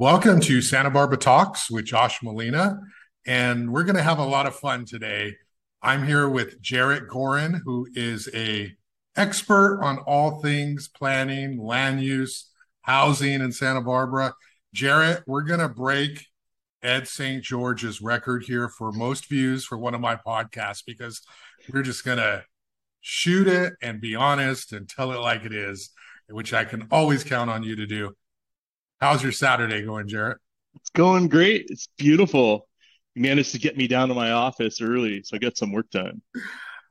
Welcome to Santa Barbara Talks with Josh Molina. And we're going to have a lot of fun today. I'm here with Jarrett Gorin, who is a expert on all things planning, land use, housing in Santa Barbara. Jarrett, we're going to break Ed St. George's record here for most views for one of my podcasts because we're just going to shoot it and be honest and tell it like it is, which I can always count on you to do. How's your Saturday going, Jarrett? It's going great. It's beautiful. You managed to get me down to my office early, so I got some work done.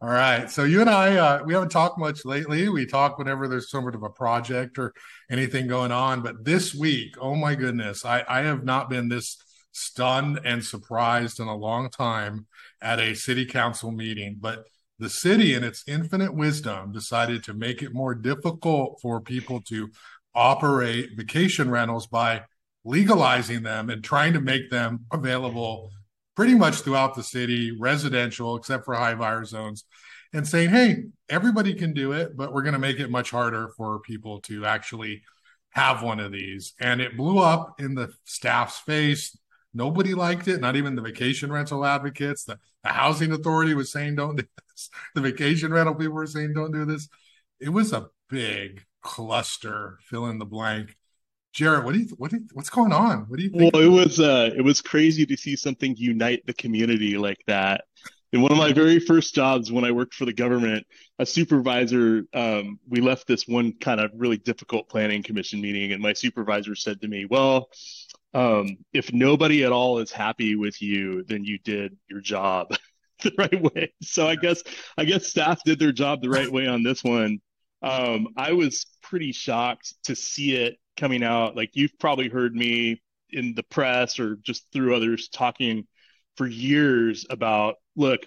All right. So you and I, uh, we haven't talked much lately. We talk whenever there's some sort of a project or anything going on. But this week, oh my goodness, I, I have not been this stunned and surprised in a long time at a city council meeting. But the city, in its infinite wisdom, decided to make it more difficult for people to operate vacation rentals by legalizing them and trying to make them available pretty much throughout the city, residential, except for high fire zones, and saying, hey, everybody can do it, but we're going to make it much harder for people to actually have one of these. And it blew up in the staff's face. Nobody liked it, not even the vacation rental advocates. The, the housing authority was saying, don't do this. The vacation rental people were saying, don't do this. It was a big cluster, fill in the blank. Jarrett, what do you what do you, what's going on? What do you think? Well, it was uh it was crazy to see something unite the community like that. In one of my very first jobs when I worked for the government, a supervisor, um, we left this one kind of really difficult planning commission meeting, and my supervisor said to me, Well, um, if nobody at all is happy with you, then you did your job the right way. So I guess I guess staff did their job the right way on this one. Um, I was pretty shocked to see it coming out. Like you've probably heard me in the press or just through others talking for years about look,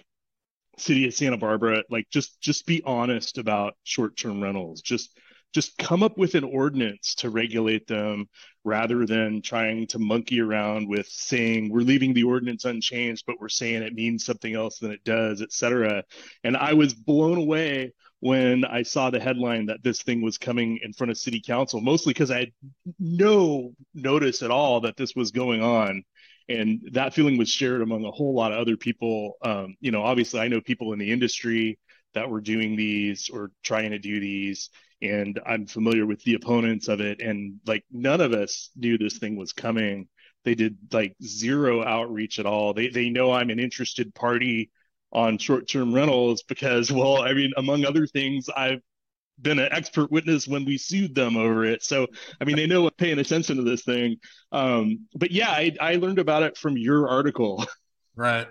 city of Santa Barbara, like just just be honest about short-term rentals. Just just come up with an ordinance to regulate them rather than trying to monkey around with saying we're leaving the ordinance unchanged but we're saying it means something else than it does et cetera and i was blown away when I saw the headline that this thing was coming in front of city council, mostly because I had no notice at all that this was going on. And that feeling was shared among a whole lot of other people. Um, you know, obviously, I know people in the industry that were doing these or trying to do these, and I'm familiar with the opponents of it. And like, none of us knew this thing was coming. They did like zero outreach at all. They they know I'm an interested party on short-term rentals because, well, I mean, among other things, I've been an expert witness when we sued them over it. So, I mean, they know what paying attention to this thing. Um, but yeah, I, I learned about it from your article. Right.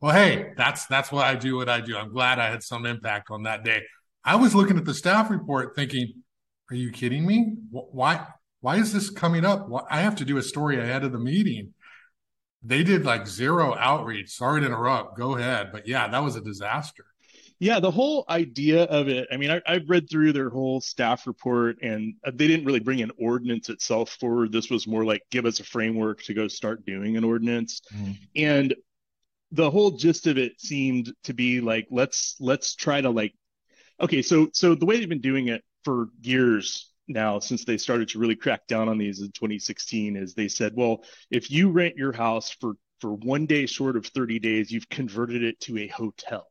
Well, hey, that's that's what I do. What I do. I'm glad I had some impact on that day. I was looking at the staff report, thinking, "Are you kidding me? Why? Why is this coming up? I have to do a story ahead of the meeting." They did like zero outreach. Sorry to interrupt. Go ahead. But yeah, that was a disaster. Yeah, the whole idea of it. I mean, I, have read through their whole staff report, and they didn't really bring an ordinance itself forward. This was more like give us a framework to go start doing an ordinance, mm. and the whole gist of it seemed to be like let's let's try to like, okay, so so the way they've been doing it for years now since they started to really crack down on these in 2016 is they said, well, if you rent your house for for one day short of 30 days, you've converted it to a hotel.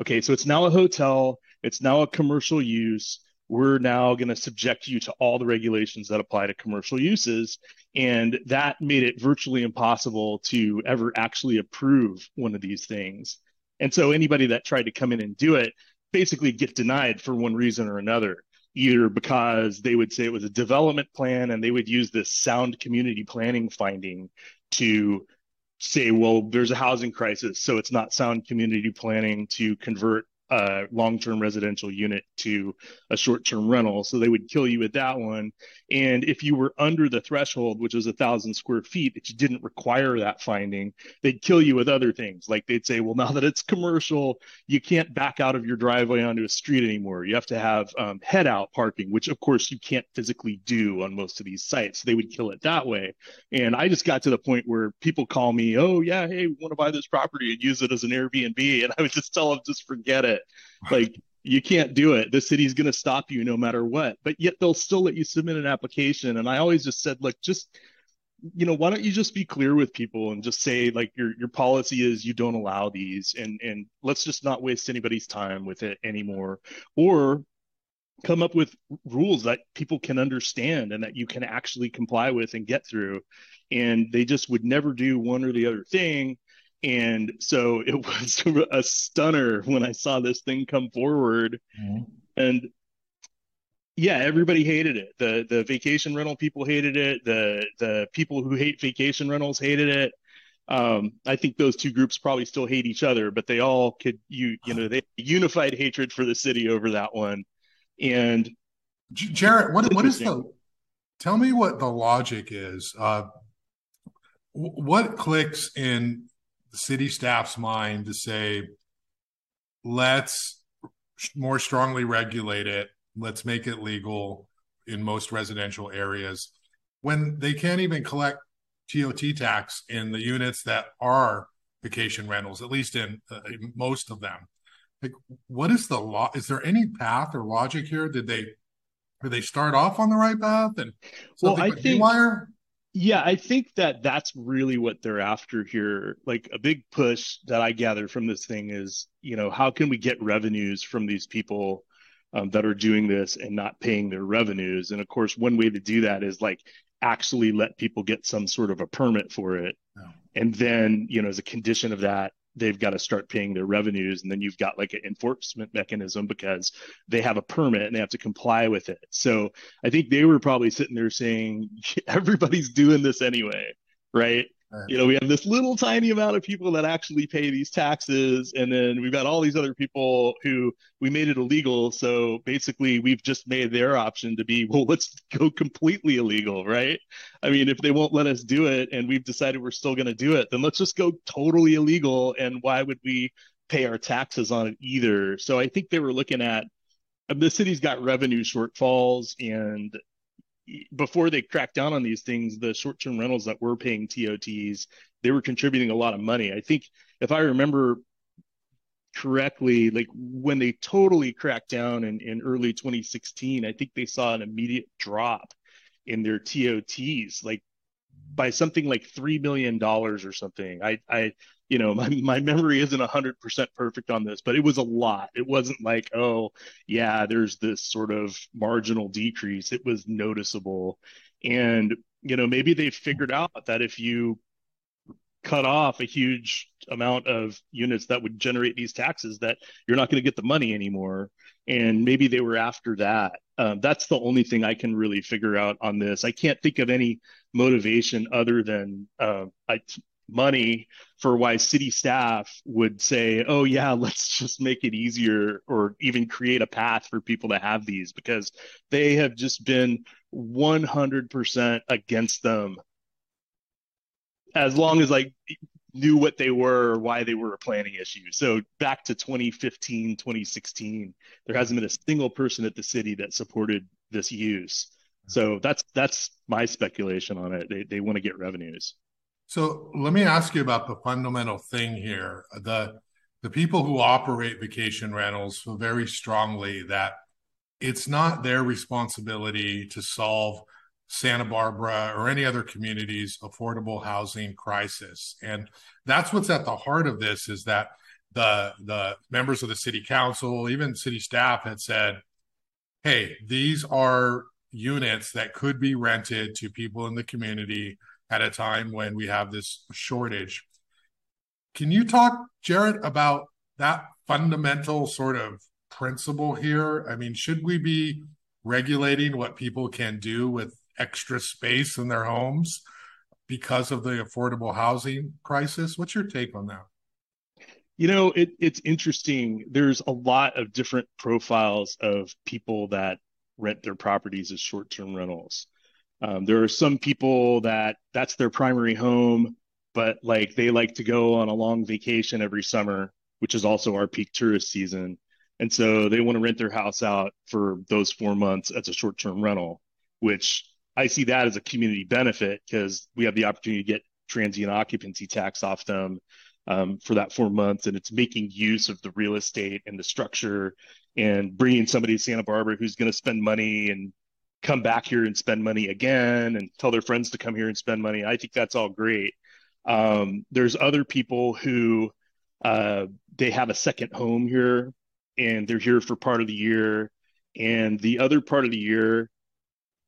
Okay, so it's now a hotel, it's now a commercial use. We're now going to subject you to all the regulations that apply to commercial uses. And that made it virtually impossible to ever actually approve one of these things. And so anybody that tried to come in and do it basically get denied for one reason or another either because they would say it was a development plan and they would use this sound community planning finding to say, well, there's a housing crisis, so it's not sound community planning to convert a long-term residential unit to a short-term rental. So they would kill you with that one. And if you were under the threshold, which was a thousand square feet, that you didn't require that finding, they'd kill you with other things. Like they'd say, well, now that it's commercial, you can't back out of your driveway onto a street anymore. You have to have um, head out parking, which of course you can't physically do on most of these sites. So they would kill it that way. And I just got to the point where people call me, oh yeah, hey, we want to buy this property and use it as an Airbnb. And I would just tell them, just forget it. Like you can't do it. The city's going to stop you no matter what. But yet they'll still let you submit an application. And I always just said, look, just you know, why don't you just be clear with people and just say like your your policy is you don't allow these, and and let's just not waste anybody's time with it anymore, or come up with rules that people can understand and that you can actually comply with and get through. And they just would never do one or the other thing. And so it was a stunner when I saw this thing come forward. Mm-hmm. And yeah, everybody hated it. The the vacation rental people hated it. The the people who hate vacation rentals hated it. Um, I think those two groups probably still hate each other, but they all could you you know they unified hatred for the city over that one. And Jarrett, what what is the? Tell me what the logic is. Uh, what clicks in city staff's mind to say, let's more strongly regulate it let's make it legal in most residential areas when they can't even collect TOT tax in the units that are vacation rentals, at least in uh, most of them. Like, what is the law? Is there any path or logic here? Did they did they start off on the right path? And well, I think wire? Yeah, I think that that's really what they're after here. Like a big push that I gather from this thing is, you know, how can we get revenues from these people um, that are doing this and not paying their revenues. And of course, one way to do that is like actually let people get some sort of a permit for it. Oh. And then, you know, as a condition of that, they've got to start paying their revenues. And then you've got like an enforcement mechanism because they have a permit and they have to comply with it. So I think they were probably sitting there saying, everybody's doing this anyway. Right you know we have this little tiny amount of people that actually pay these taxes and then we've got all these other people who we made it illegal so basically we've just made their option to be well let's go completely illegal right? I mean if they won't let us do it and we've decided we're still going to do it then let's just go totally illegal and why would we pay our taxes on it either? So i think they were looking at uh, the city's got revenue shortfalls and before they cracked down on these things, the short term rentals that were paying TOTs, they were contributing a lot of money. I think if I remember correctly, like when they totally cracked down in, in early 2016, I think they saw an immediate drop in their TOTs, like by something like $3 million or something. I, I, you know, my, my memory isn't 100% perfect on this, but it was a lot. It wasn't like, oh, yeah, there's this sort of marginal decrease. It was noticeable. And, you know, maybe they figured out that if you cut off a huge amount of units that would generate these taxes that you're not going to get the money anymore and maybe they were after that um, that's the only thing i can really figure out on this i can't think of any motivation other than uh, I, money for why city staff would say, oh, yeah, let's just make it easier or even create a path for people to have these because they have just been 100% against them as long as I knew what they were or why they were a planning issue. So back to 2015, 2016, there hasn't been a single person at the city that supported this use. So that's that's my speculation on it. They they want to get revenues. So let me ask you about the fundamental thing here. The the people who operate vacation rentals feel very strongly that it's not their responsibility to solve Santa Barbara or any other community's affordable housing crisis. And that's what's at the heart of this is that the the members of the city council, even city staff had said, hey, these are units that could be rented to people in the community at a time when we have this shortage. Can you talk, Jarrett, about that fundamental sort of principle here? I mean, should we be regulating what people can do with extra space in their homes because of the affordable housing crisis? What's your take on that? You know, it, it's interesting. There's a lot of different profiles of people that rent their properties as short term rentals. Um, there are some people that that's their primary home, but like they like to go on a long vacation every summer, which is also our peak tourist season. And so they want to rent their house out for those four months as a short term rental, which I see that as a community benefit because we have the opportunity to get transient occupancy tax off them um, for that four months. And it's making use of the real estate and the structure and bringing somebody to Santa Barbara who's going to spend money and come back here and spend money again and tell their friends to come here and spend money. I think that's all great. Um, there's other people who uh, they have a second home here and they're here for part of the year, and the other part of the year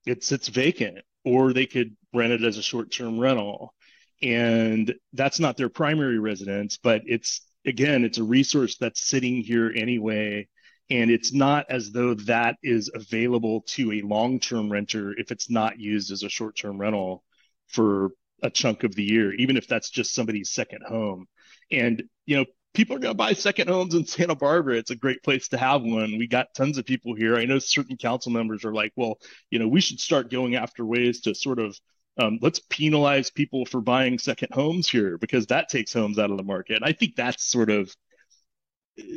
it sits vacant, or they could rent it as a short-term rental, and that's not their primary residence, but it's again it's a resource that's sitting here anyway and it's not as though that is available to a long-term renter if it's not used as a short-term rental for a chunk of the year even if that's just somebody's second home. And you know people are going to buy second homes in santa barbara. It's a great place to have one. We got tons of people here. I know certain council members are like well you know we should start going after ways to sort of um, let's penalize people for buying second homes here because that takes homes out of the market. And i think that's sort of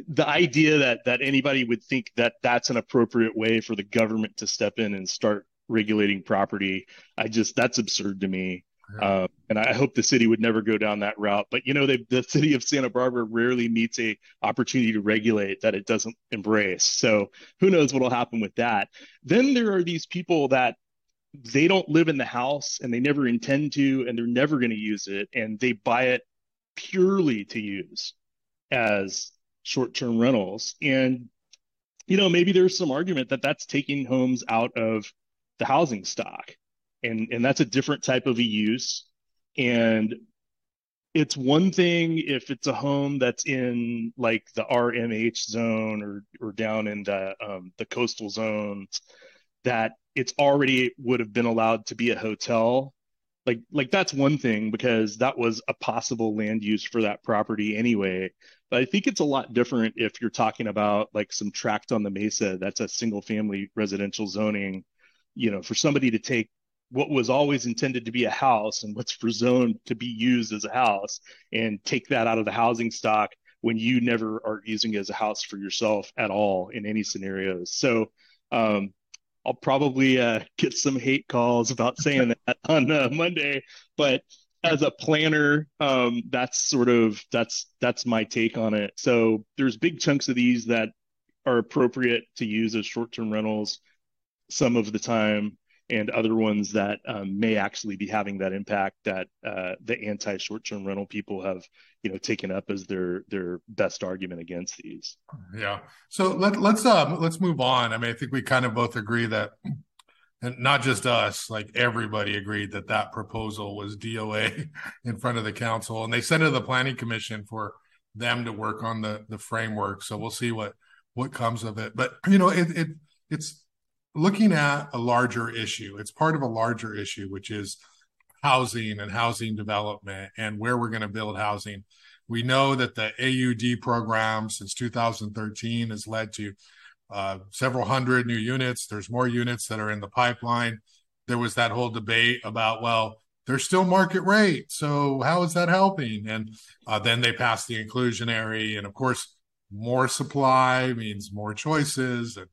the idea that that anybody would think that that's an appropriate way for the government to step in and start regulating property, I just that's absurd to me. Uh, and I hope the city would never go down that route. But you know, they, the city of Santa Barbara rarely meets a opportunity to regulate that it doesn't embrace. So who knows what'll happen with that? Then there are these people that they don't live in the house and they never intend to, and they're never going to use it, and they buy it purely to use as short-term rentals. And you know maybe there's some argument that that's taking homes out of the housing stock. And and that's a different type of a use. And it's one thing if it's a home that's in like the RMH zone or or down in the um, the coastal zones that it's already would have been allowed to be a hotel like like that's one thing because that was a possible land use for that property anyway. But i think it's a lot different if you're talking about like some tract on the mesa that's a single family residential zoning you know for somebody to take what was always intended to be a house and what's for zoned to be used as a house and take that out of the housing stock when you never are using it as a house for yourself at all in any scenarios. So um, I'll probably uh, get some hate calls about saying that on uh, Monday, but as a planner, um, that's sort of that's that's my take on it. So there's big chunks of these that are appropriate to use as short-term rentals some of the time and other ones that um, may actually be having that impact that uh, the anti short-term rental people have you know taken up as their their best argument against these. Yeah. So let, let's uh let's move on. I mean i think we kind of both agree that and not just us like everybody agreed that that proposal was doa in front of the council and they sent it to the planning commission for them to work on the the framework. So we'll see what what comes of it. But you know it, it it's looking at a larger issue. It's part of a larger issue, which is housing and housing development and where we're going to build housing. We know that the AUD program since 2013 has led to uh, several hundred new units. There's more units that are in the pipeline. There was that whole debate about, well, they're still market rate. So how is that helping? And uh, then they passed the inclusionary. And of course, more supply means more choices. And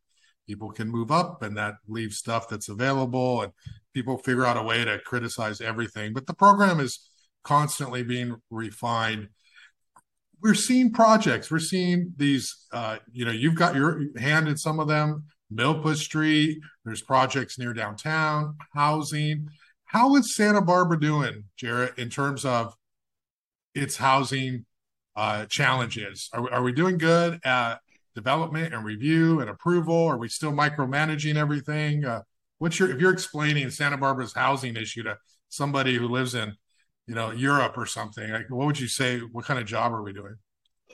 people can move up and that leaves stuff that's available and people figure out a way to criticize everything. But the program is constantly being refined. We're seeing projects. We're seeing these uh, you know you've got your hand in some of them. Milpas street there's projects near downtown housing. How is santa barbara doing jarrett in terms of its housing uh, challenges? Are, are we doing good? At development and review and approval? Are we still micromanaging everything? Uh, what's your if you're explaining Santa Barbara's housing issue to somebody who lives in, you know, Europe or something? Like, what would you say? What kind of job are we doing?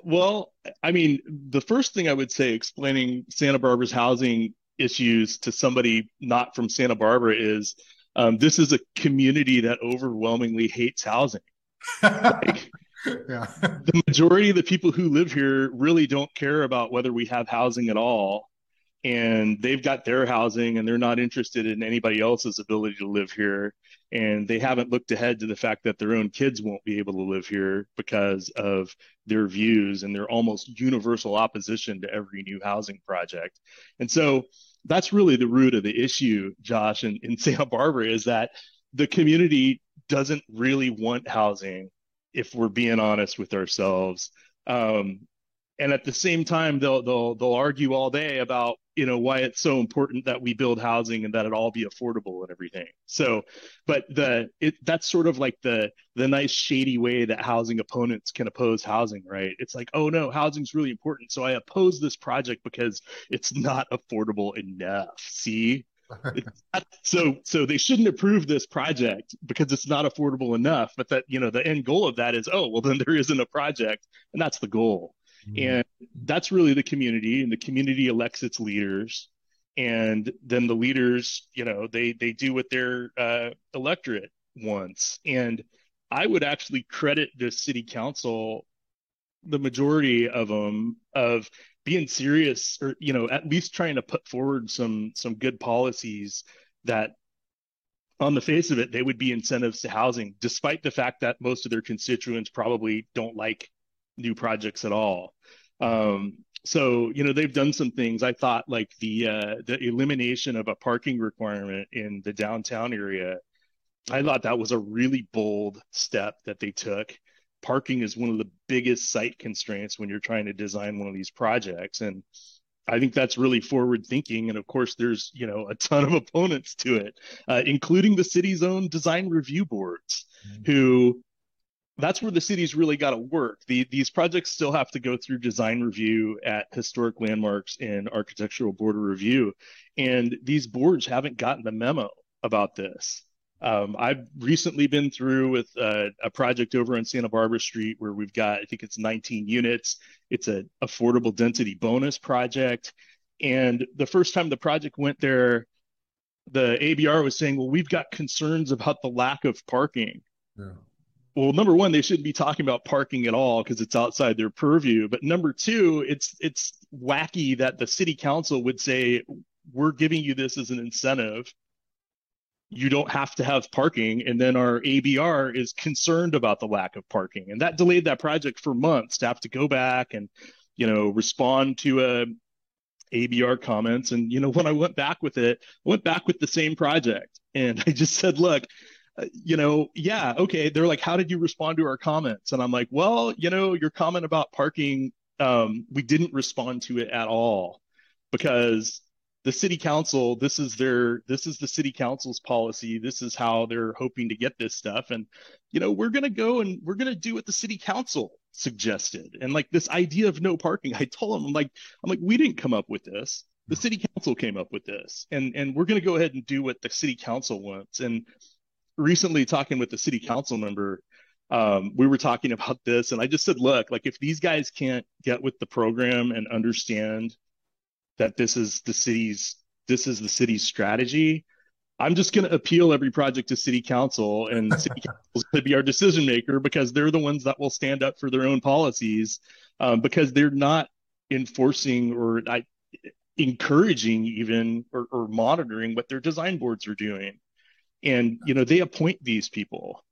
Well, I mean, the first thing I would say explaining Santa Barbara's housing issues to somebody not from Santa Barbara is um, this is a community that overwhelmingly hates housing. like, yeah. the majority of the people who live here really don't care about whether we have housing at all. And they've got their housing and they're not interested in anybody else's ability to live here. And they haven't looked ahead to the fact that their own kids won't be able to live here because of their views and their almost universal opposition to every new housing project. And so that's really the root of the issue, Josh, in, in Santa Barbara is that the community doesn't really want housing if we're being honest with ourselves. Um, and at the same time they'll they'll they'll argue all day about you know why it's so important that we build housing and that it all be affordable and everything. So but the it that's sort of like the the nice shady way that housing opponents can oppose housing right? It's like oh no housing's really important. So i oppose this project because it's not affordable enough. See so so they shouldn't approve this project because it's not affordable enough but that you know the end goal of that is oh well then there isn't a project and that's the goal mm-hmm. and that's really the community and the community elects its leaders and then the leaders you know they they do what their uh, electorate wants and i would actually credit the city council the majority of them of being serious or you know at least trying to put forward some some good policies that on the face of it they would be incentives to housing despite the fact that most of their constituents probably don't like new projects at all. Um, so you know they've done some things. I thought like the uh, the elimination of a parking requirement in the downtown area i thought that was a really bold step that they took parking is one of the biggest site constraints when you're trying to design one of these projects. And i think that's really forward thinking. And of course there's you know a ton of opponents to it uh, including the city's own design review boards mm-hmm. who that's where the city's really got to work. The, these projects still have to go through design review at historic landmarks and architectural board of review. And these boards haven't gotten the memo about this um, I've recently been through with uh, a project over on Santa Barbara Street where we've got, I think it's 19 units. It's an affordable density bonus project. And the first time the project went there, the ABR was saying, well, we've got concerns about the lack of parking. Yeah. Well, number one, they shouldn't be talking about parking at all because it's outside their purview. But number two, it's it's wacky that the city council would say, we're giving you this as an incentive you don't have to have parking. And then our ABR is concerned about the lack of parking. And that delayed that project for months to have to go back and, you know, respond to a uh, ABR comments. And, you know, when I went back with it, I went back with the same project. And I just said, look, uh, you know, yeah, okay. They're like, how did you respond to our comments? And I'm like, well, you know, your comment about parking, um, we didn't respond to it at all because the city council this is their this is the city council's policy. This is how they're hoping to get this stuff. And you know we're going to go and we're going to do what the city council suggested. And like this idea of no parking i told them i'm like i'm like we didn't come up with this. The city council came up with this. And and we're going to go ahead and do what the city council wants. And recently talking with the city council member um, we were talking about this. And i just said look like if these guys can't get with the program and understand that this is the city's this is the city's strategy. I'm just going to appeal every project to city council and city council could be our decision maker because they're the ones that will stand up for their own policies um, because they're not enforcing or I, encouraging even or, or monitoring what their design boards are doing. And you know they appoint these people.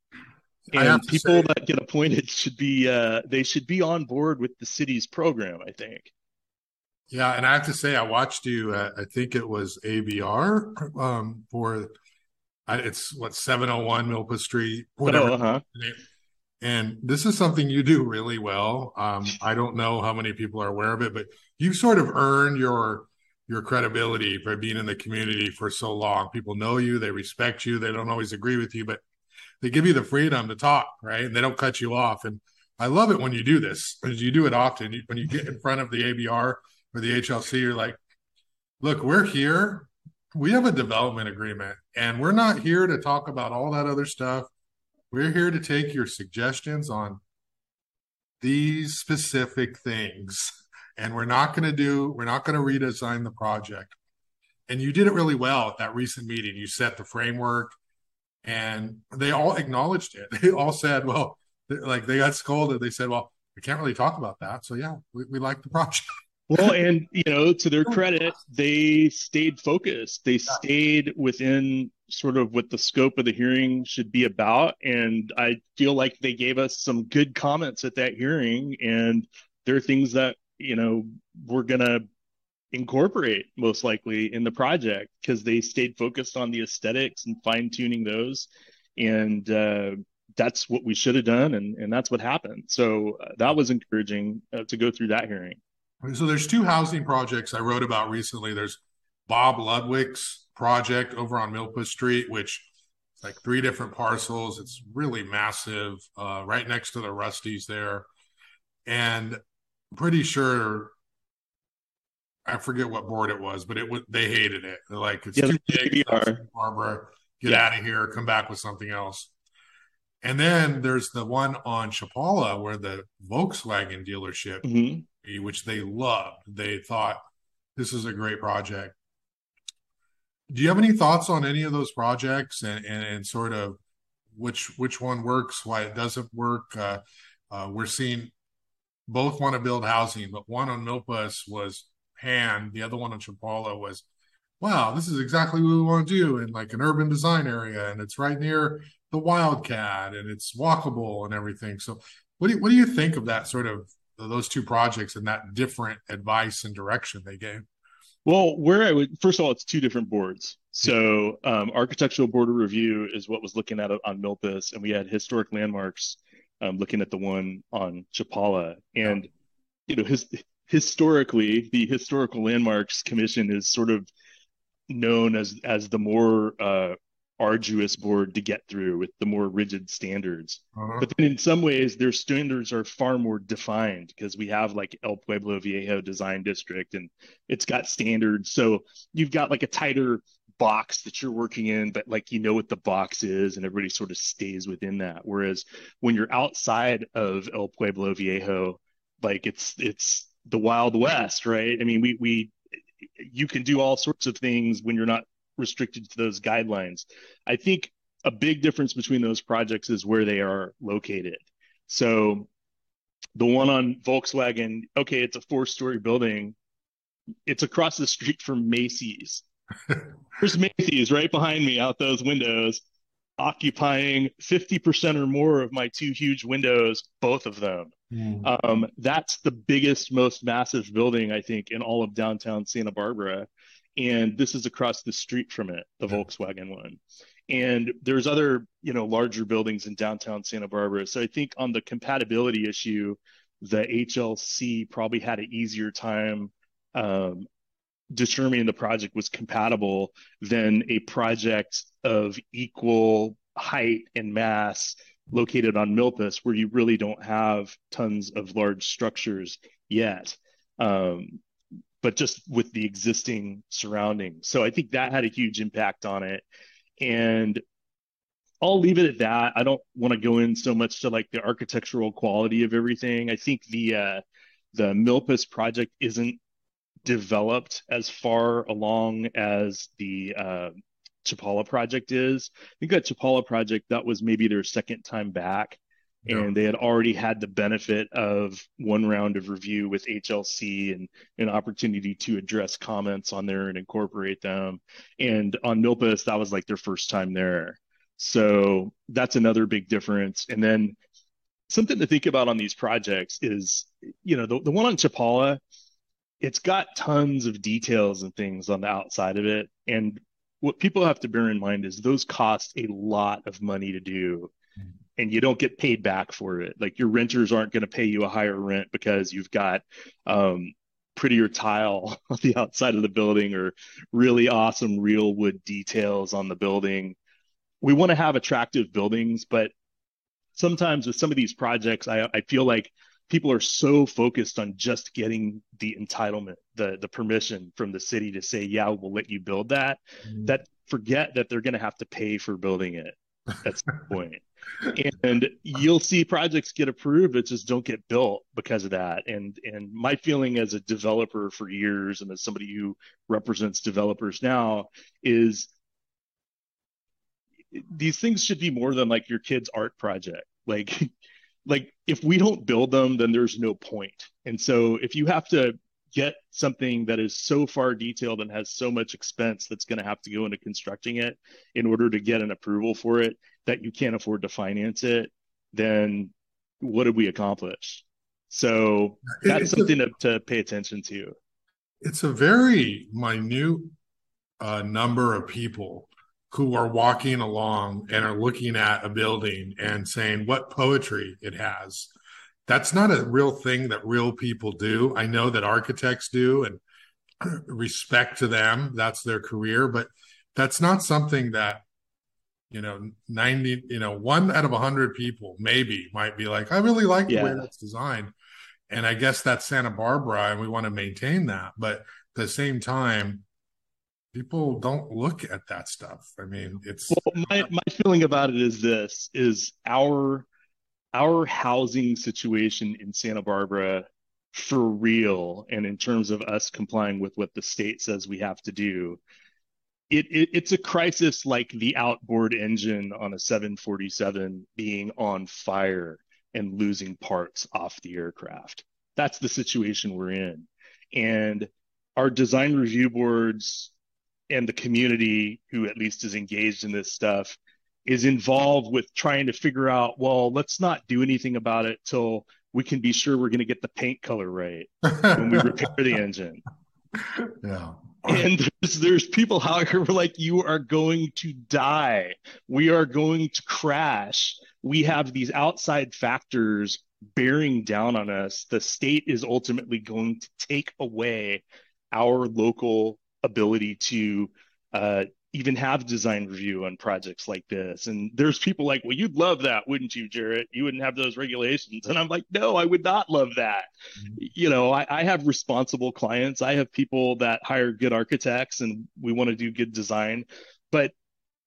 And people say, that get appointed should be uh, they should be on board with the city's program i think yeah, and I have to say, I watched you. Uh, I think it was ABR um, for it's what seven hundred one Milpas Street, whatever. Oh, uh-huh. And this is something you do really well. Um, I don't know how many people are aware of it, but you've sort of earned your your credibility by being in the community for so long. People know you, they respect you. They don't always agree with you, but they give you the freedom to talk, right? And they don't cut you off. And I love it when you do this, because you do it often. When you get in front of the ABR or the HLC, you're like, look, we're here. We have a development agreement and we're not here to talk about all that other stuff. We're here to take your suggestions on these specific things. And we're not going to do, we're not going to redesign the project. And you did it really well at that recent meeting. You set the framework and they all acknowledged it. They all said, well, like they got scolded. They said, well, we can't really talk about that. So yeah, we, we like the project. Well, and you know, to their credit, they stayed focused. They stayed within sort of what the scope of the hearing should be about. And I feel like they gave us some good comments at that hearing. And there are things that, you know, we're going to incorporate most likely in the project because they stayed focused on the aesthetics and fine tuning those. And uh, that's what we should have done, and and that's what happened. So uh, that was encouraging uh, to go through that hearing. So there's two housing projects I wrote about recently. There's Bob Ludwig's project over on Milpas Street, which is like three different parcels. It's really massive, uh, right next to the Rusties there, and I'm pretty sure I forget what board it was, but it was they hated it. They're like, it's yeah, too big, Barbara. Get yeah. out of here. Come back with something else. And then there's the one on Chapala where the Volkswagen dealership, mm-hmm. Which they loved. They thought this is a great project. Do you have any thoughts on any of those projects and, and, and sort of which which one works, why it doesn't work? Uh, uh, we're seeing both want to build housing, but one on Milpas was hand. The other one on Chapala was, wow, this is exactly what we want to do in like an urban design area, and it's right near the Wildcat, and it's walkable and everything. So, what do you, what do you think of that sort of those two projects and that different advice and direction they gave? Well, where I would first of all, it's two different boards. So, um, architectural board of review is what was looking at it on Milpas, and we had historic landmarks um, looking at the one on Chapala, and you know his historically, the Historical Landmarks Commission is sort of known as as the more uh, arduous board to get through with the more rigid standards. Uh-huh. But then in some ways, their standards are far more defined because we have like El Pueblo Viejo Design District and it's got standards. So you've got like a tighter box that you're working in, but like you know what the box is and everybody sort of stays within that. Whereas when you're outside of El Pueblo Viejo, like it's it's the Wild West, right? I mean, we we you can do all sorts of things when you're not restricted to those guidelines. I think a big difference between those projects is where they are located. So the one on Volkswagen, okay, it's a four-story building. It's across the street from Macy's. There's Macy's right behind me out those windows, occupying 50% or more of my two huge windows, both of them. Mm. Um, that's the biggest, most massive building, I think, in all of downtown Santa Barbara. And this is across the street from it, the yeah. Volkswagen one. And there's other, you know, larger buildings in downtown Santa Barbara. So I think on the compatibility issue, the HLC probably had an easier time um, determining the project was compatible than a project of equal height and mass located on Milpas where you really don't have tons of large structures yet. Um, but just with the existing surroundings. So I think that had a huge impact on it. And I'll leave it at that. I don't want to go in so much to like the architectural quality of everything. I think the uh, the Milpas project isn't developed as far along as the uh, Chapala project is. I think that Chapala project that was maybe their second time back, yeah. and they had already had the benefit of one round of review with HLC and an opportunity to address comments on there and incorporate them. And on Milpas, that was like their first time there. So that's another big difference. And then something to think about on these projects is, you know, the, the one on Chapala, it's got tons of details and things on the outside of it. And what people have to bear in mind is those cost a lot of money to do mm-hmm. And you don't get paid back for it like your renters aren't going to pay you a higher rent because you've got um, prettier tile on the outside of the building or really awesome real wood details on the building we want to have attractive buildings but sometimes with some of these projects i, I feel like people are so focused on just getting the entitlement, the the permission from the city to say, yeah, we'll let you build that, mm-hmm. that forget that they're going to have to pay for building it. That's the point. And you'll see projects get approved that just don't get built because of that. And and my feeling as a developer for years and as somebody who represents developers now is these things should be more than like your kid's art project. Like like if we don't build them then there's no point and so if you have to get something that is so far detailed and has so much expense that's going to have to go into constructing it in order to get an approval for it that you can't afford to finance it then what did we accomplish so that's it's something a, to, to pay attention to it's a very minute uh, number of people who are walking along and are looking at a building and saying what poetry it has. That's not a real thing that real people do. I know that architects do and respect to them, that's their career, but that's not something that you know 90 you know one out of 100 people maybe might be like i really like the way that's designed. And i guess that's santa barbara and we want to maintain that. But at the same time people don't look at that stuff. I mean it's well, my, my feeling about it is this is our our housing situation in santa barbara for real and in terms of us complying with what the state says we have to do it, it, it's a crisis like the outboard engine on a 747 being on fire and losing parts off the aircraft. That's the situation we're in. And our design review boards and the community who at least is engaged in this stuff is involved with trying to figure out, well, let's not do anything about it till we can be sure we're going to get the paint color right when we repair the engine. Yeah and there's there's people out here who are like you are going to die. We are going to crash. We have these outside factors bearing down on us. The state is ultimately going to take away our local ability to uh, even have design review on projects like this. And there's people like, well, you'd love that, wouldn't you, Jarrett? You wouldn't have those regulations. And I'm like, no, I would not love that. Mm-hmm. You know, I, I, have responsible clients. I have people that hire good architects and we want to do good design. But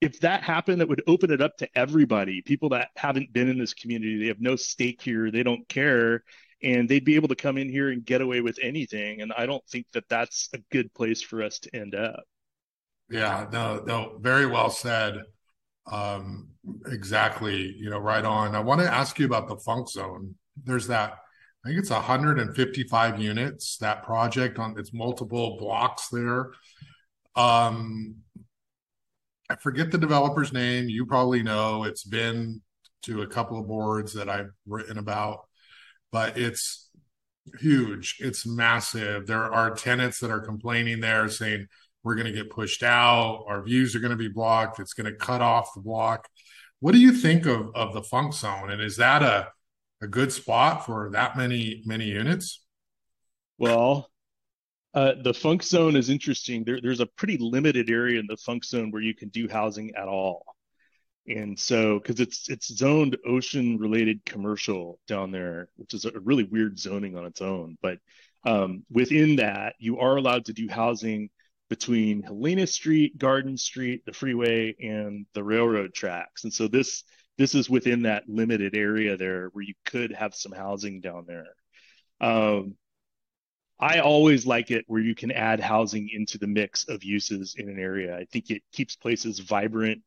if that happened, that would open it up to everybody, people that haven't been in this community, they have no stake here, they don't care. And they'd be able to come in here and get away with anything. And I don't think that that's a good place for us to end up. Yeah, no, no, very well said. Um, exactly, you know, right on. I want to ask you about the funk zone. There's that, I think it's 155 units, that project on its multiple blocks there. Um, I forget the developer's name. You probably know it's been to a couple of boards that I've written about, but it's huge. It's massive. There are tenants that are complaining there saying, we're going to get pushed out. Our views are going to be blocked. It's going to cut off the block. What do you think of, of the funk zone? And is that a, a good spot for that many, many units? Well, uh, the funk zone is interesting. There, there's a pretty limited area in the funk zone where you can do housing at all. And so, because it's it's zoned ocean related commercial down there, which is a really weird zoning on its own. But um, within that, you are allowed to do housing between Helena Street, Garden Street, the freeway, and the railroad tracks. And so this this is within that limited area there where you could have some housing down there. Um, I always like it where you can add housing into the mix of uses in an area. I think it keeps places vibrant.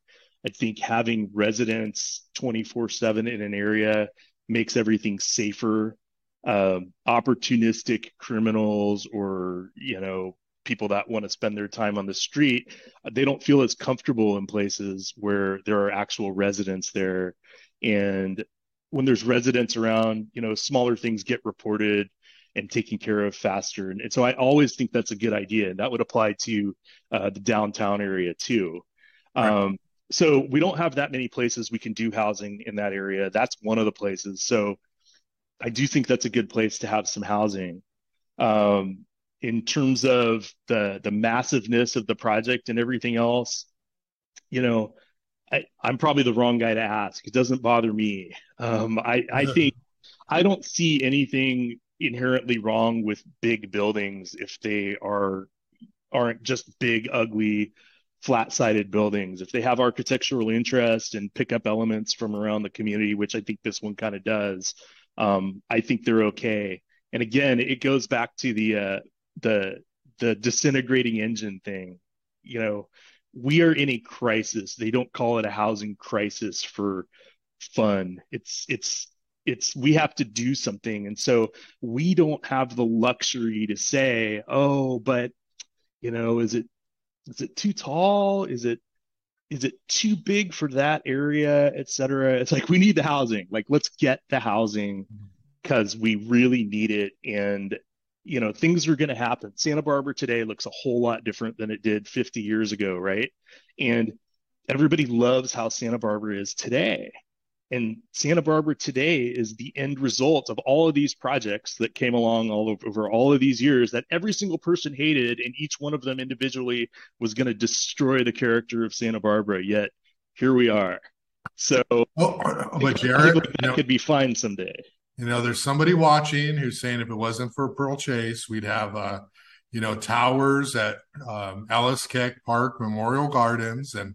I think having residents 24 7 in an area makes everything safer. Um, opportunistic criminals or, you know, people that want to spend their time on the street, they don't feel as comfortable in places where there are actual residents there. And when there's residents around, you know, smaller things get reported and taken care of faster. And, and so I always think that's a good idea. And that would apply to uh, the downtown area too. Right. Um, so we don't have that many places we can do housing in that area. That's one of the places. So I do think that's a good place to have some housing. Um, in terms of the the massiveness of the project and everything else, you know, I, am probably the wrong guy to ask. It doesn't bother me. Um, I, I think I don't see anything inherently wrong with big buildings if they are aren't just big, ugly, flat-sided buildings. If they have architectural interest and pick up elements from around the community, which I think this one kind of does, um, I think they're okay. And again, it goes back to the uh, the the disintegrating engine thing you know we are in a crisis. They don't call it a housing crisis for fun. It's it's it's we have to do something. And so we don't have the luxury to say oh but you know is it is it too tall? Is it is it too big for that area? et cetera. It's like we need the housing. Like let's get the housing mm-hmm. because we really need it. And you know things are going to happen santa barbara today looks a whole lot different than it did 50 years ago right and everybody loves how Santa Barbara is today. And Santa Barbara today is the end result of all of these projects that came along all over, over all of these years that every single person hated, and each one of them individually was going to destroy the character of Santa Barbara. Yet here we are. So, well, uh, but Jarrett, that you know, could be fine someday. You know, there's somebody watching who's saying if it wasn't for Pearl Chase, we'd have, uh, you know, towers at um, Alice Keck Park Memorial Gardens and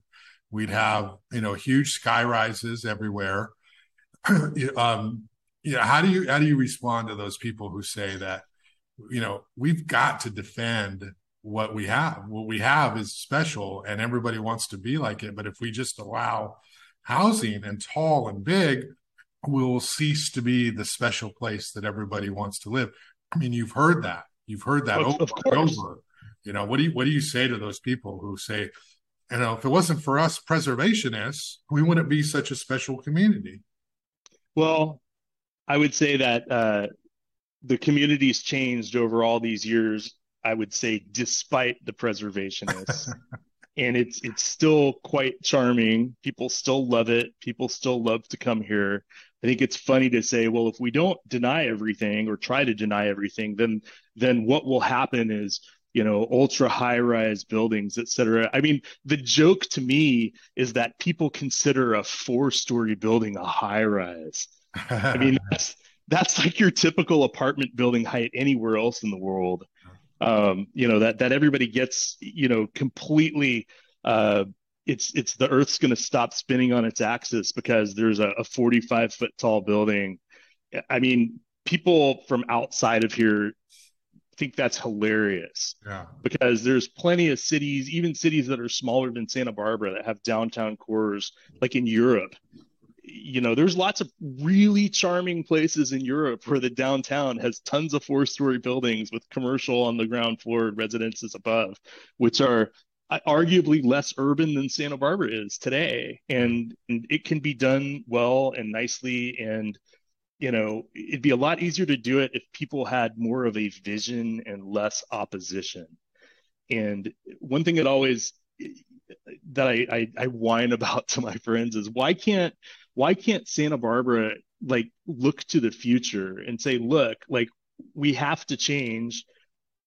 We'd have you know huge sky rises everywhere. um, you know, how do you how do you respond to those people who say that you know we've got to defend what we have? What we have is special, and everybody wants to be like it. But if we just allow housing and tall and big, we'll cease to be the special place that everybody wants to live. I mean, you've heard that. You've heard that of, over of and over. You know, what do you what do you say to those people who say, you know, if it wasn't for us preservationists, we wouldn't be such a special community. Well, I would say that uh, the community's changed over all these years. I would say, despite the preservationists, and it's it's still quite charming. People still love it. People still love to come here. I think it's funny to say, well, if we don't deny everything or try to deny everything, then then what will happen is you know, ultra high rise buildings, et cetera. I mean, the joke to me is that people consider a four story building a high rise. I mean, that's, that's like your typical apartment building height anywhere else in the world. Um, you know, that, that everybody gets, you know, completely, uh, it's, it's the earth's going to stop spinning on its axis because there's a, a 45 foot tall building. I mean, people from outside of here think that's hilarious. Yeah. Because there's plenty of cities, even cities that are smaller than Santa Barbara, that have downtown cores, like in Europe. You know, there's lots of really charming places in Europe where the downtown has tons of four story buildings with commercial on the ground floor and residences above, which are Uh, arguably less urban than Santa Barbara is today. Hmm. And, and it can be done well and nicely. And you know, it'd be a lot easier to do it if people had more of a vision and less opposition. And one thing that always that I, I, I whine about to my friends is why can't why can't Santa Barbara like look to the future and say, look, like we have to change.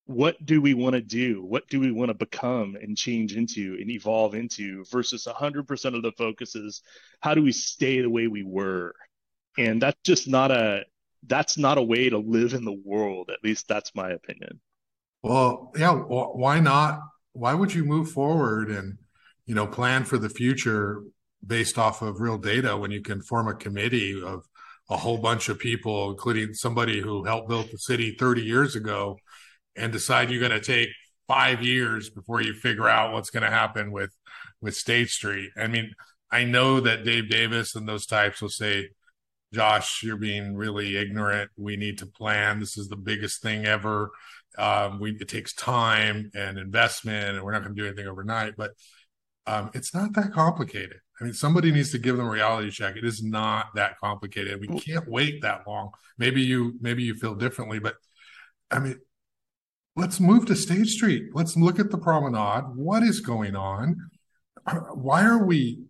What do we want to do? What do we want to become and change into and evolve into versus 100% of the focus is how do we stay the way we were? and that's just not a that's not a way to live in the world at least that's my opinion well yeah why not why would you move forward and you know plan for the future based off of real data when you can form a committee of a whole bunch of people including somebody who helped build the city 30 years ago and decide you're going to take five years before you figure out what's going to happen with with state street i mean i know that dave davis and those types will say Josh, you're being really ignorant. We need to plan. This is the biggest thing ever. Um, we, it takes time and investment, and we're not going to do anything overnight. But um, it's not that complicated. I mean, somebody needs to give them a reality check. It is not that complicated. We can't wait that long. Maybe you, maybe you feel differently, but I mean, let's move to State Street. Let's look at the promenade. What is going on? Why are we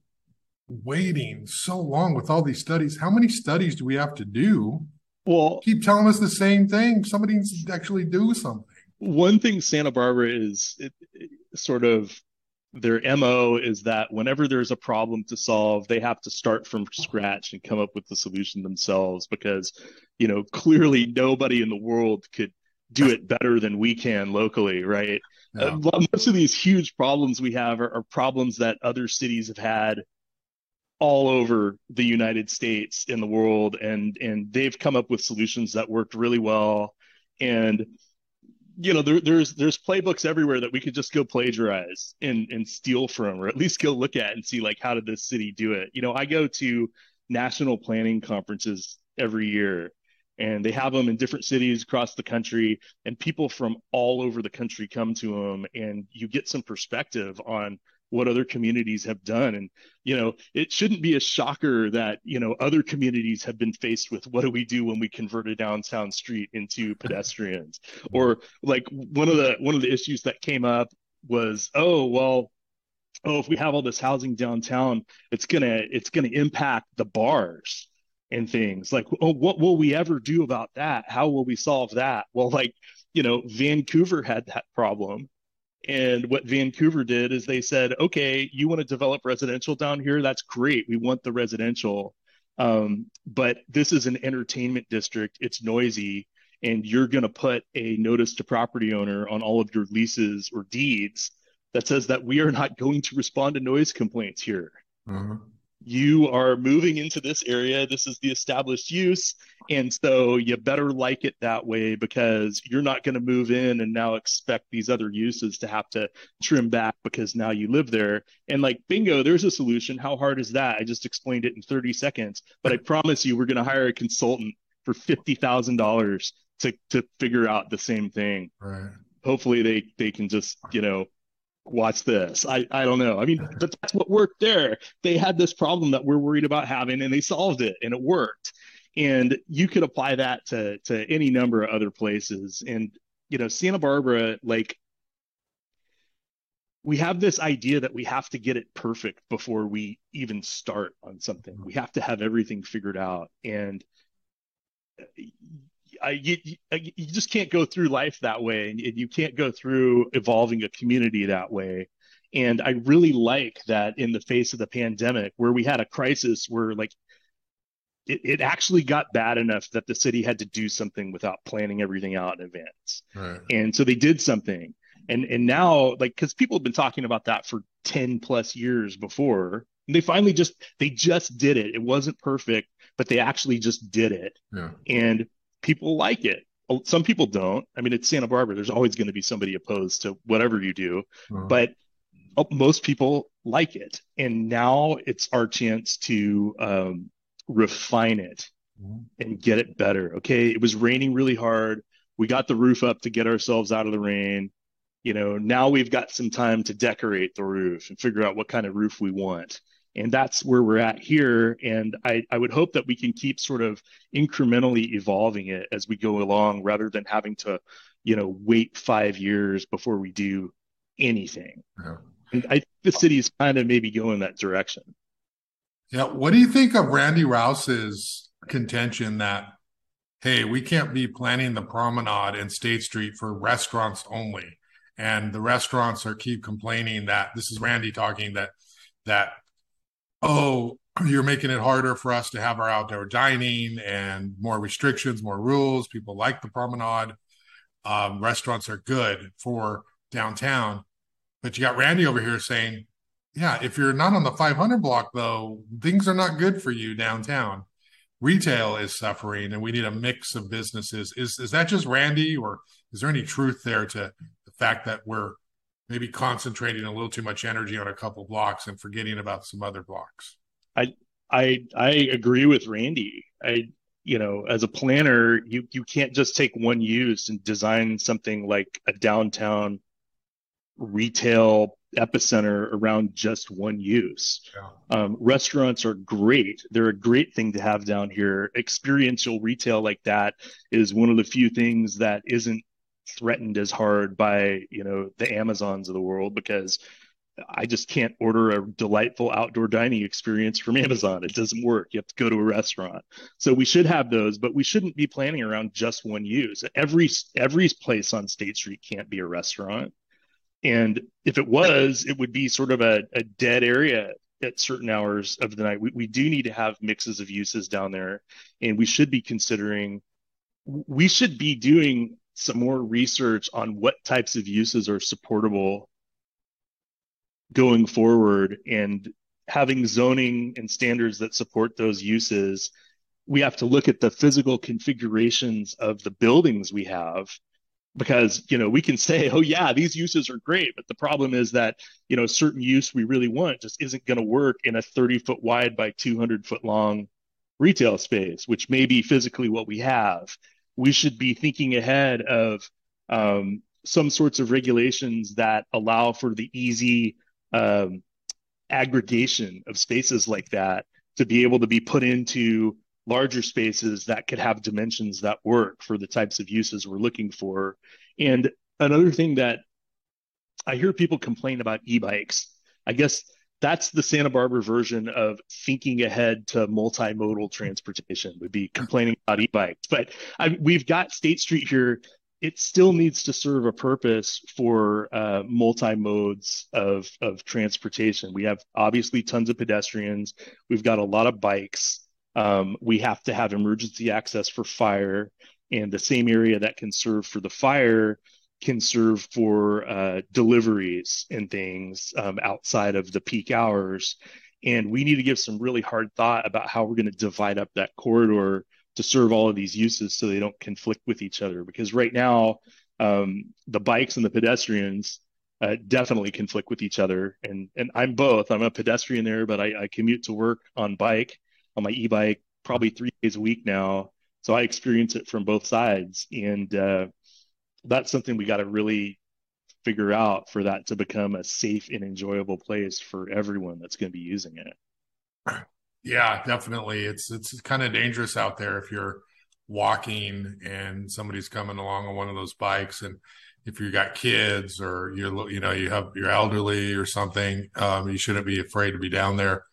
waiting so long with all these studies. How many studies do we have to do? Well, keep telling us the same thing. Somebody needs to actually do something. One thing Santa Barbara is it, it, sort of their MO is that whenever there's a problem to solve, they have to start from scratch and come up with the solution themselves because, you know, clearly nobody in the world could do it better than we can locally, right? Uh, most of these huge problems we have are, are problems that other cities have had all over the United States in the world and and they've come up with solutions that worked really well. And you know there, there's there's playbooks everywhere that we could just go plagiarize and and steal from or at least go look at and see like how did this city do it? You know I go to national planning conferences every year and they have them in different cities across the country and people from all over the country come to them and you get some perspective on what other communities have done. And you know it shouldn't be a shocker that you know other communities have been faced with what do we do when we convert a downtown street into pedestrians? Or like one of the one of the issues that came up was oh well oh, if we have all this housing downtown, it's gonna it's gonna impact the bars and things. Like, oh, what will we ever do about that? How will we solve that? Well, like, you know, Vancouver had that problem. And what Vancouver did is they said, okay, you want to develop residential down here? That's great. We want the residential. Um, but this is an entertainment district. It's noisy. And you're going to put a notice to property owner on all of your leases or deeds that says that we are not going to respond to noise complaints here. Mm-hmm. You are moving into this area. This is the established use. And so you better like it that way because you're not going to move in and now expect these other uses to have to trim back because now you live there. And like, bingo, there's a solution. How hard is that? I just explained it in 30 seconds. But I promise you, we're going to hire a consultant for $50,000 to, to figure out the same thing. Right. Hopefully they, they can just, you know, watch this. I, I don't know. I mean, but that's what worked there. They had this problem that we're worried about having and they solved it and it worked. And you could apply that to to any number of other places. And you know, Santa Barbara, like we have this idea that we have to get it perfect before we even start on something. We have to have everything figured out. And I, you, you just can't go through life that way and you can't go through evolving a community that way. And i really like that in the face of the pandemic where we had a crisis where like it, it actually got bad enough that the city had to do something without planning everything out in advance. Right. and so they did something. And and now like because people have been talking about that for 10 plus years before they finally just they just did it. It wasn't perfect but they actually just did it. Yeah. and people like it. Some people don't. I mean, it's Santa Barbara. There's always going to be somebody opposed to whatever you do, uh-huh. but oh, most people like it. And now it's our chance to um, refine it uh-huh. and get it better. Okay. It was raining really hard. We got the roof up to get ourselves out of the rain. You know, now we've got some time to decorate the roof and figure out what kind of roof we want and that's where we're at here. And I, I would hope that we can keep sort of incrementally evolving it as we go along rather than having to you know wait five years before we do anything. Yeah. and i think the city's kind of maybe going that direction. Yeah. What do you think of randy rouse's contention that hey we can't be planning the promenade and state street for restaurants only? And the restaurants are keep complaining that this is randy talking that that oh, you're making it harder for us to have our outdoor dining and more restrictions, more rules. People like the promenade. Um, restaurants are good for downtown. But you got Randy over here saying, yeah, if you're not on the 500 block, though, things are not good for you downtown. Retail is suffering, and we need a mix of businesses. Is is that just Randy, or is there any truth there to the fact that we're maybe concentrating a little too much energy on a couple blocks and forgetting about some other blocks. I I I agree with Randy. I you know, as a planner, you you can't just take one use and design something like a downtown retail epicenter around just one use. Yeah. Um, restaurants are great. They're a great thing to have down here. Experiential retail like that is one of the few things that isn't threatened as hard by you know the Amazons of the world because I just can't order a delightful outdoor dining experience from Amazon. It doesn't work. You have to go to a restaurant. So we should have those, but we shouldn't be planning around just one use. Every every place on State Street can't be a restaurant. And if it was, it would be sort of a, a dead area at certain hours of the night. We, we do need to have mixes of uses down there, and we should be considering. We should be doing some more research on what types of uses are supportable going forward. And having zoning and standards that support those uses we have to look at the physical configurations of the buildings we have. Because you know we can say oh yeah these uses are great but the problem is that you know certain use we really want just isn't going to work in a 30 foot wide by 200 foot long retail space which may be physically what we have we should be thinking ahead of um, some sorts of regulations that allow for the easy um, aggregation of spaces like that to be able to be put into larger spaces that could have dimensions that work for the types of uses we're looking for. And another thing that I hear people complain about e-bikes I guess that's the Santa Barbara version of thinking ahead to multimodal transportation would be complaining about e-bikes. But I, we've got State Street here. It still needs to serve a purpose for uh, multi modes of of transportation. We have obviously tons of pedestrians. We've got a lot of bikes. Um, we have to have emergency access for fire, and the same area that can serve for the fire can serve for uh, deliveries and things um, outside of the peak hours. And we need to give some really hard thought about how we're going to divide up that corridor to serve all of these uses so they don't conflict with each other. Because right now, um, the bikes and the pedestrians uh, definitely conflict with each other. And and I'm both. I'm a pedestrian there, but I, I commute to work on bike on my e-bike probably three days a week now. So I experience it from both sides. And uh, that's something we got to really figure out for that to become a safe and enjoyable place for everyone that's going to be using it. Yeah, definitely. It's it's kind of dangerous out there if you're walking and somebody's coming along on one of those bikes and if you got kids or you're you know you have you're elderly or something um, you shouldn't be afraid to be down there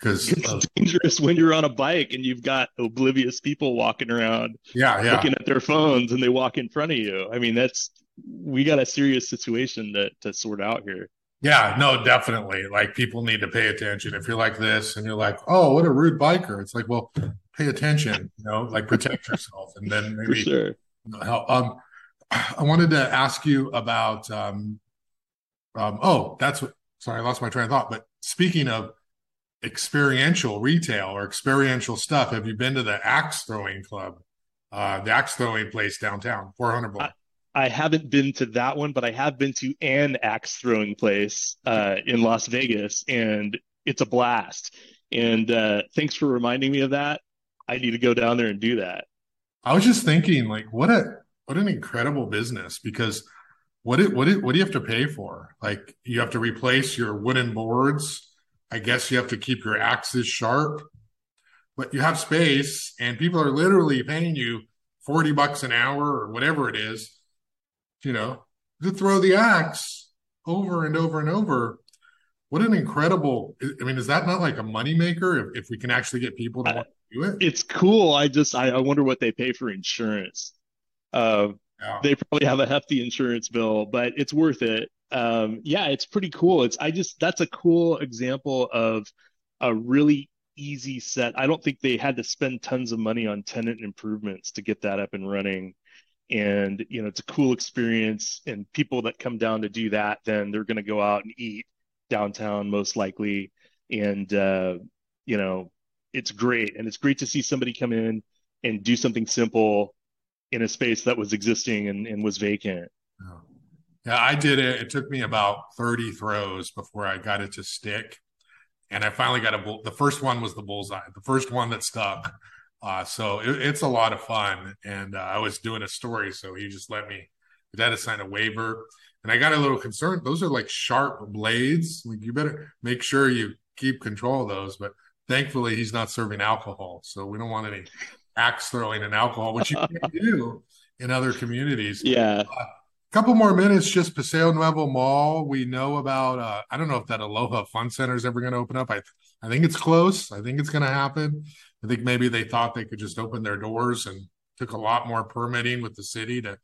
because it's uh, dangerous when you're on a bike and you've got oblivious people walking around yeah, yeah. looking at their phones and they walk in front of you. I mean that's we got a serious situation to, to sort out here. Yeah no definitely. Like people need to pay attention. If you're like this and you're like oh what a rude biker it's like well pay attention you know like protect yourself and then maybe sure. help. Um i wanted to ask you about um um oh that's what sorry i lost my train of thought but speaking of experiential retail or experiential stuff. Have you been to the axe throwing club, uh, the axe throwing place downtown, 400 block? I, I haven't been to that one, but I have been to an axe throwing place uh, in Las Vegas, and it's a blast. And uh, thanks for reminding me of that. I need to go down there and do that. I was just thinking, like, what a what an incredible business because what it what it what do you have to pay for? Like, you have to replace your wooden boards I guess you have to keep your axes sharp, but you have space and people are literally paying you 40 bucks an hour or whatever it is, you know, to throw the axe over and over and over. What an incredible, I mean, is that not like a moneymaker if, if we can actually get people to do it? It's cool. I just, I, I wonder what they pay for insurance. Uh, yeah. They probably have a hefty insurance bill, but it's worth it um, yeah, it's pretty cool. It's I just that's a cool example of a really easy set. I don't think they had to spend tons of money on tenant improvements to get that up and running. And you know, it's a cool experience. And people that come down to do that, then they're going to go out and eat downtown most likely. And uh, you know, it's great. And it's great to see somebody come in and do something simple in a space that was existing and, and was vacant. Oh. Yeah, I did it. It took me about 30 throws before I got it to stick. And I finally got a bull. The first one was the bullseye, the first one that stuck. Uh, so it, it's a lot of fun. And uh, I was doing a story, so he just let me, to sign a waiver. And I got a little concerned. Those are like sharp blades. Like you better make sure you keep control of those. But thankfully, he's not serving alcohol. So we don't want any axe throwing and alcohol, which you can't do in other communities. Yeah. Uh, couple more minutes, just Paseo Nuevo Mall. We know about. Uh, I don't know if that Aloha Fun Center is ever going to open up. I I think it's close. I think it's going to happen. I think maybe they thought they could just open their doors and took a lot more permitting with the city to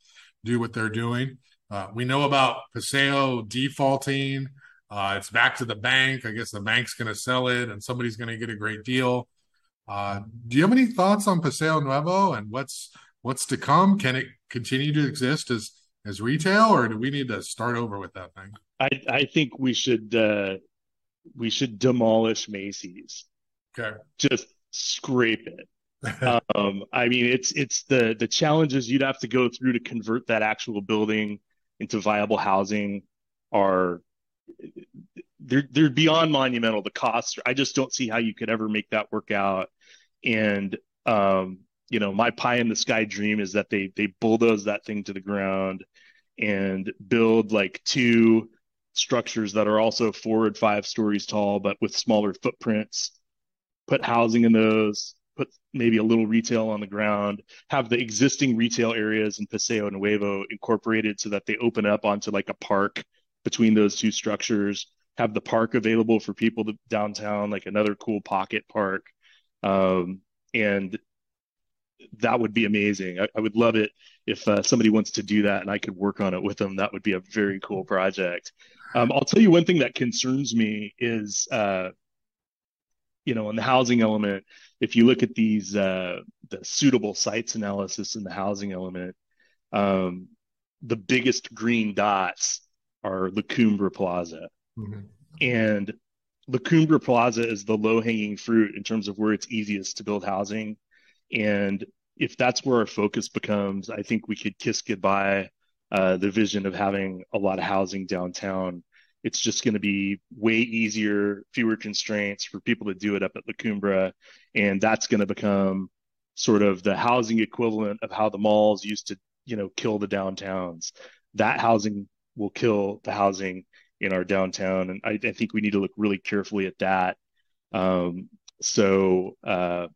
do what they're doing. Uh, we know about Paseo defaulting. Uh, it's back to the bank. I guess the bank's going to sell it, and somebody's going to get a great deal. Uh, do you have any thoughts on Paseo Nuevo and what's what's to come? Can it continue to exist as as retail, or do we need to start over with that thing? I I think we should uh, we should demolish Macy's. Okay, just scrape it. um, I mean, it's it's the the challenges you'd have to go through to convert that actual building into viable housing are they're they're beyond monumental. The costs, I just don't see how you could ever make that work out. And um, you know, my pie in the sky dream is that they they bulldoze that thing to the ground and build like two structures that are also four and five stories tall, but with smaller footprints. Put housing in those, put maybe a little retail on the ground, have the existing retail areas in Paseo Nuevo incorporated so that they open up onto like a park between those two structures. have the park available for people to downtown, like another cool pocket park. Um, and that would be amazing. I, I would love it if uh, somebody wants to do that and I could work on it with them. That would be a very cool project. Um, I'll tell you one thing that concerns me is, uh, you know, in the housing element, if you look at these uh, the suitable sites analysis in the housing element, um, the biggest green dots are La Cumbre Plaza. Mm-hmm. And La Cumbre Plaza is the low hanging fruit in terms of where it's easiest to build housing. And if that's where our focus becomes, I think we could kiss goodbye uh, the vision of having a lot of housing downtown. It's just going to be way easier, fewer constraints for people to do it up at La Cumbre. And that's going to become sort of the housing equivalent of how the malls used to, you know, kill the downtowns. That housing will kill the housing in our downtown. And I, I think we need to look really carefully at that. Um, so uh,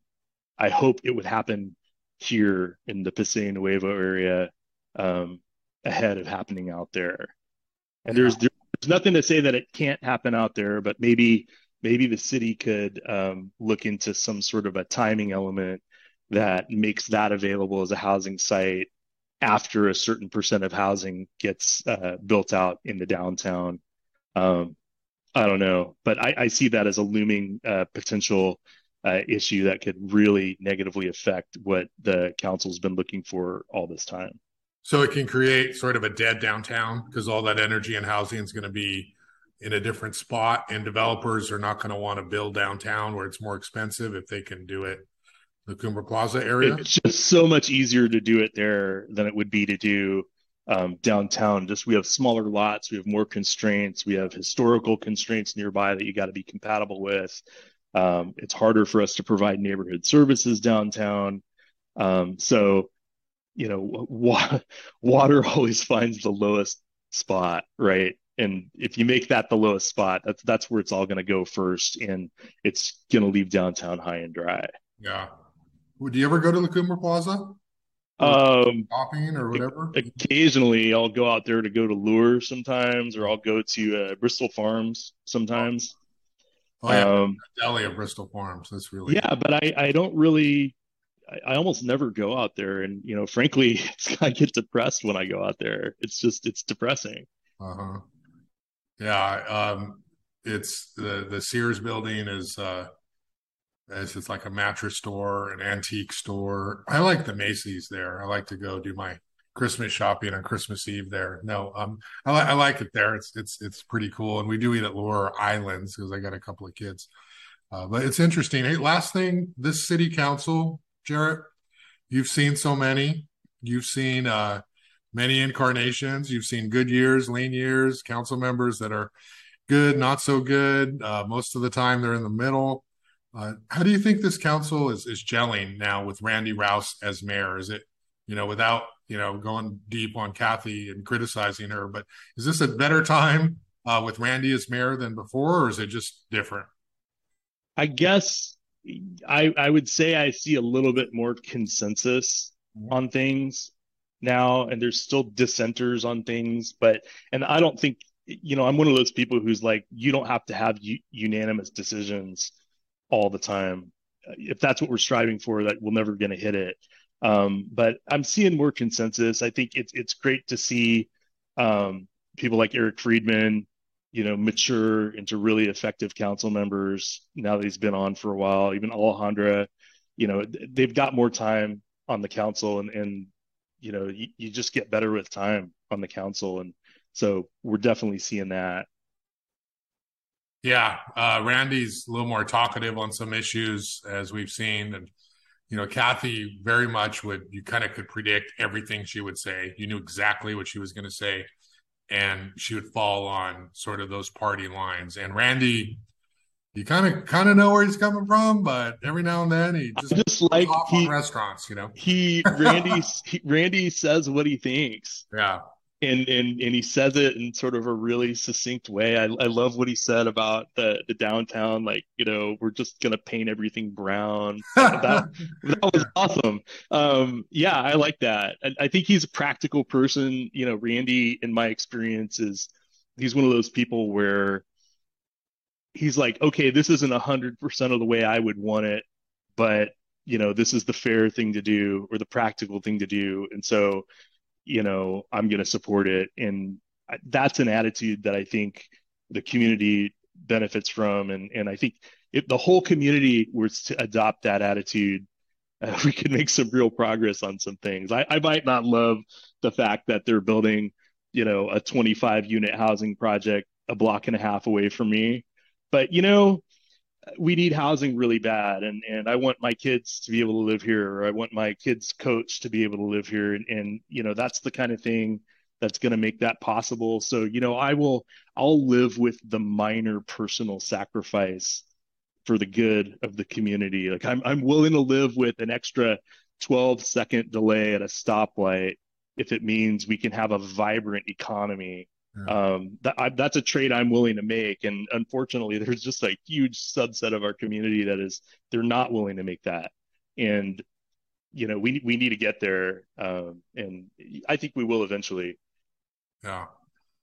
I hope it would happen here in the Paseo Nuevo area um, ahead of happening out there. And there's there's nothing to say that it can't happen out there, but maybe maybe the city could um, look into some sort of a timing element that makes that available as a housing site after a certain percent of housing gets uh, built out in the downtown. Um, I don't know, but I, I, see that as a looming uh, potential uh, issue that could really negatively affect what the council's been looking for all this time. So it can create sort of a dead downtown because all that energy and housing is going to be in a different spot, and developers are not going to want to build downtown where it's more expensive if they can do it the Cumbre Plaza area. It's just so much easier to do it there than it would be to do um, downtown. Just we have smaller lots, we have more constraints, we have historical constraints nearby that you got to be compatible with. Um, it's harder for us to provide neighborhood services downtown. Um, so, you know, wa- water always finds the lowest spot, right? And if you make that the lowest spot, that's that's where it's all going to go first, and it's going to leave downtown high and dry. Yeah. Would you ever go to La Cumbre Plaza? Um, shopping or whatever. Occasionally, I'll go out there to go to Lure sometimes, or I'll go to uh, Bristol Farms sometimes. Oh yeah, um, deli of Bristol Farms. That's really yeah, but I I don't really. I, I almost never go out there, and you know, frankly, I get depressed when I go out there. It's just it's depressing. Uh huh. Yeah. Um. It's the the Sears building is uh it's, it's like a mattress store, an antique store. I like the Macy's there. I like to go do my Christmas shopping on Christmas Eve there. No, um, I, li- I like it there. It's it's it's pretty cool, and we do eat at Lure Islands because I got a couple of kids. Uh, but it's interesting. Hey, last thing, this city council, Jarrett, you've seen so many. You've seen uh, many incarnations. You've seen good years, lean years, council members that are good, not so good. Uh, most of the time, they're in the middle. Uh, how do you think this council is is gelling now with Randy Rouse as mayor? Is it, you know, without you know going deep on Kathy and criticizing her, but is this a better time uh, with Randy as mayor than before, or is it just different? I guess I I would say I see a little bit more consensus mm-hmm. on things now, and there's still dissenters on things, but and I don't think you know I'm one of those people who's like you don't have to have u- unanimous decisions all the time. If that's what we're striving for, that we're never going to hit it. Um, but I'm seeing more consensus. I think it's it's great to see um, people like Eric Friedman, you know, mature into really effective council members now that he's been on for a while. Even Alejandra, you know, they've got more time on the council, and and you know, you, you just get better with time on the council, and so we're definitely seeing that. Yeah, uh, Randy's a little more talkative on some issues, as we've seen, and you know, Kathy very much would you kind of could predict everything she would say. You knew exactly what she was going to say, and she would fall on sort of those party lines. And Randy, you kind of kind of know where he's coming from, but every now and then he just, just like he, restaurants, you know. He Randy he, Randy says what he thinks. Yeah, and and and he says it in sort of a really succinct way. I, I love what he said about the the downtown, like you know, we're just gonna paint everything brown. that, that was awesome. Um, yeah, I like that. And I think he's a practical person. You know, Randy, in my experience, is he's one of those people where he's like, okay, this isn't a hundred percent of the way I would want it, but you know, this is the fair thing to do or the practical thing to do. And so, you know, I'm going to support it. And that's an attitude that I think the community benefits from. And, and I think if the whole community was to adopt that attitude, uh, we could make some real progress on some things. I, I might not love the fact that they're building, you know, a 25 unit housing project a block and a half away from me. But, you know, we need housing really bad and and I want my kids to be able to live here or I want my kids coach to be able to live here and, and you know that's the kind of thing that's going to make that possible so you know I will I'll live with the minor personal sacrifice for the good of the community like I'm I'm willing to live with an extra 12 second delay at a stoplight if it means we can have a vibrant economy. Um, that, I, that's a trade I'm willing to make. And unfortunately, there's just a huge subset of our community that is they're not willing to make that. And you know, we we need to get there, um, and I think we will eventually. Yeah.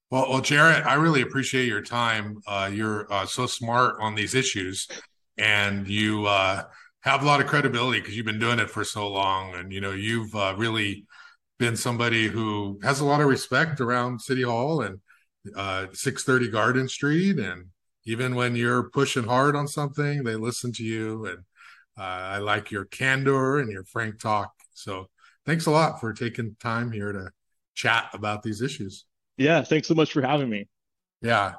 Well, well, Jarrett, I really appreciate your time. Uh, you're uh, so smart on these issues, and you uh, have a lot of credibility because you've been doing it for so long, and you know you've uh, really been somebody who has a lot of respect around City Hall and uh, 630 Garden Street. And even when you're pushing hard on something, they listen to you. And uh, I like your candor and your frank talk. So thanks a lot for taking time here to chat about these issues. Yeah. Thanks so much for having me. Yeah.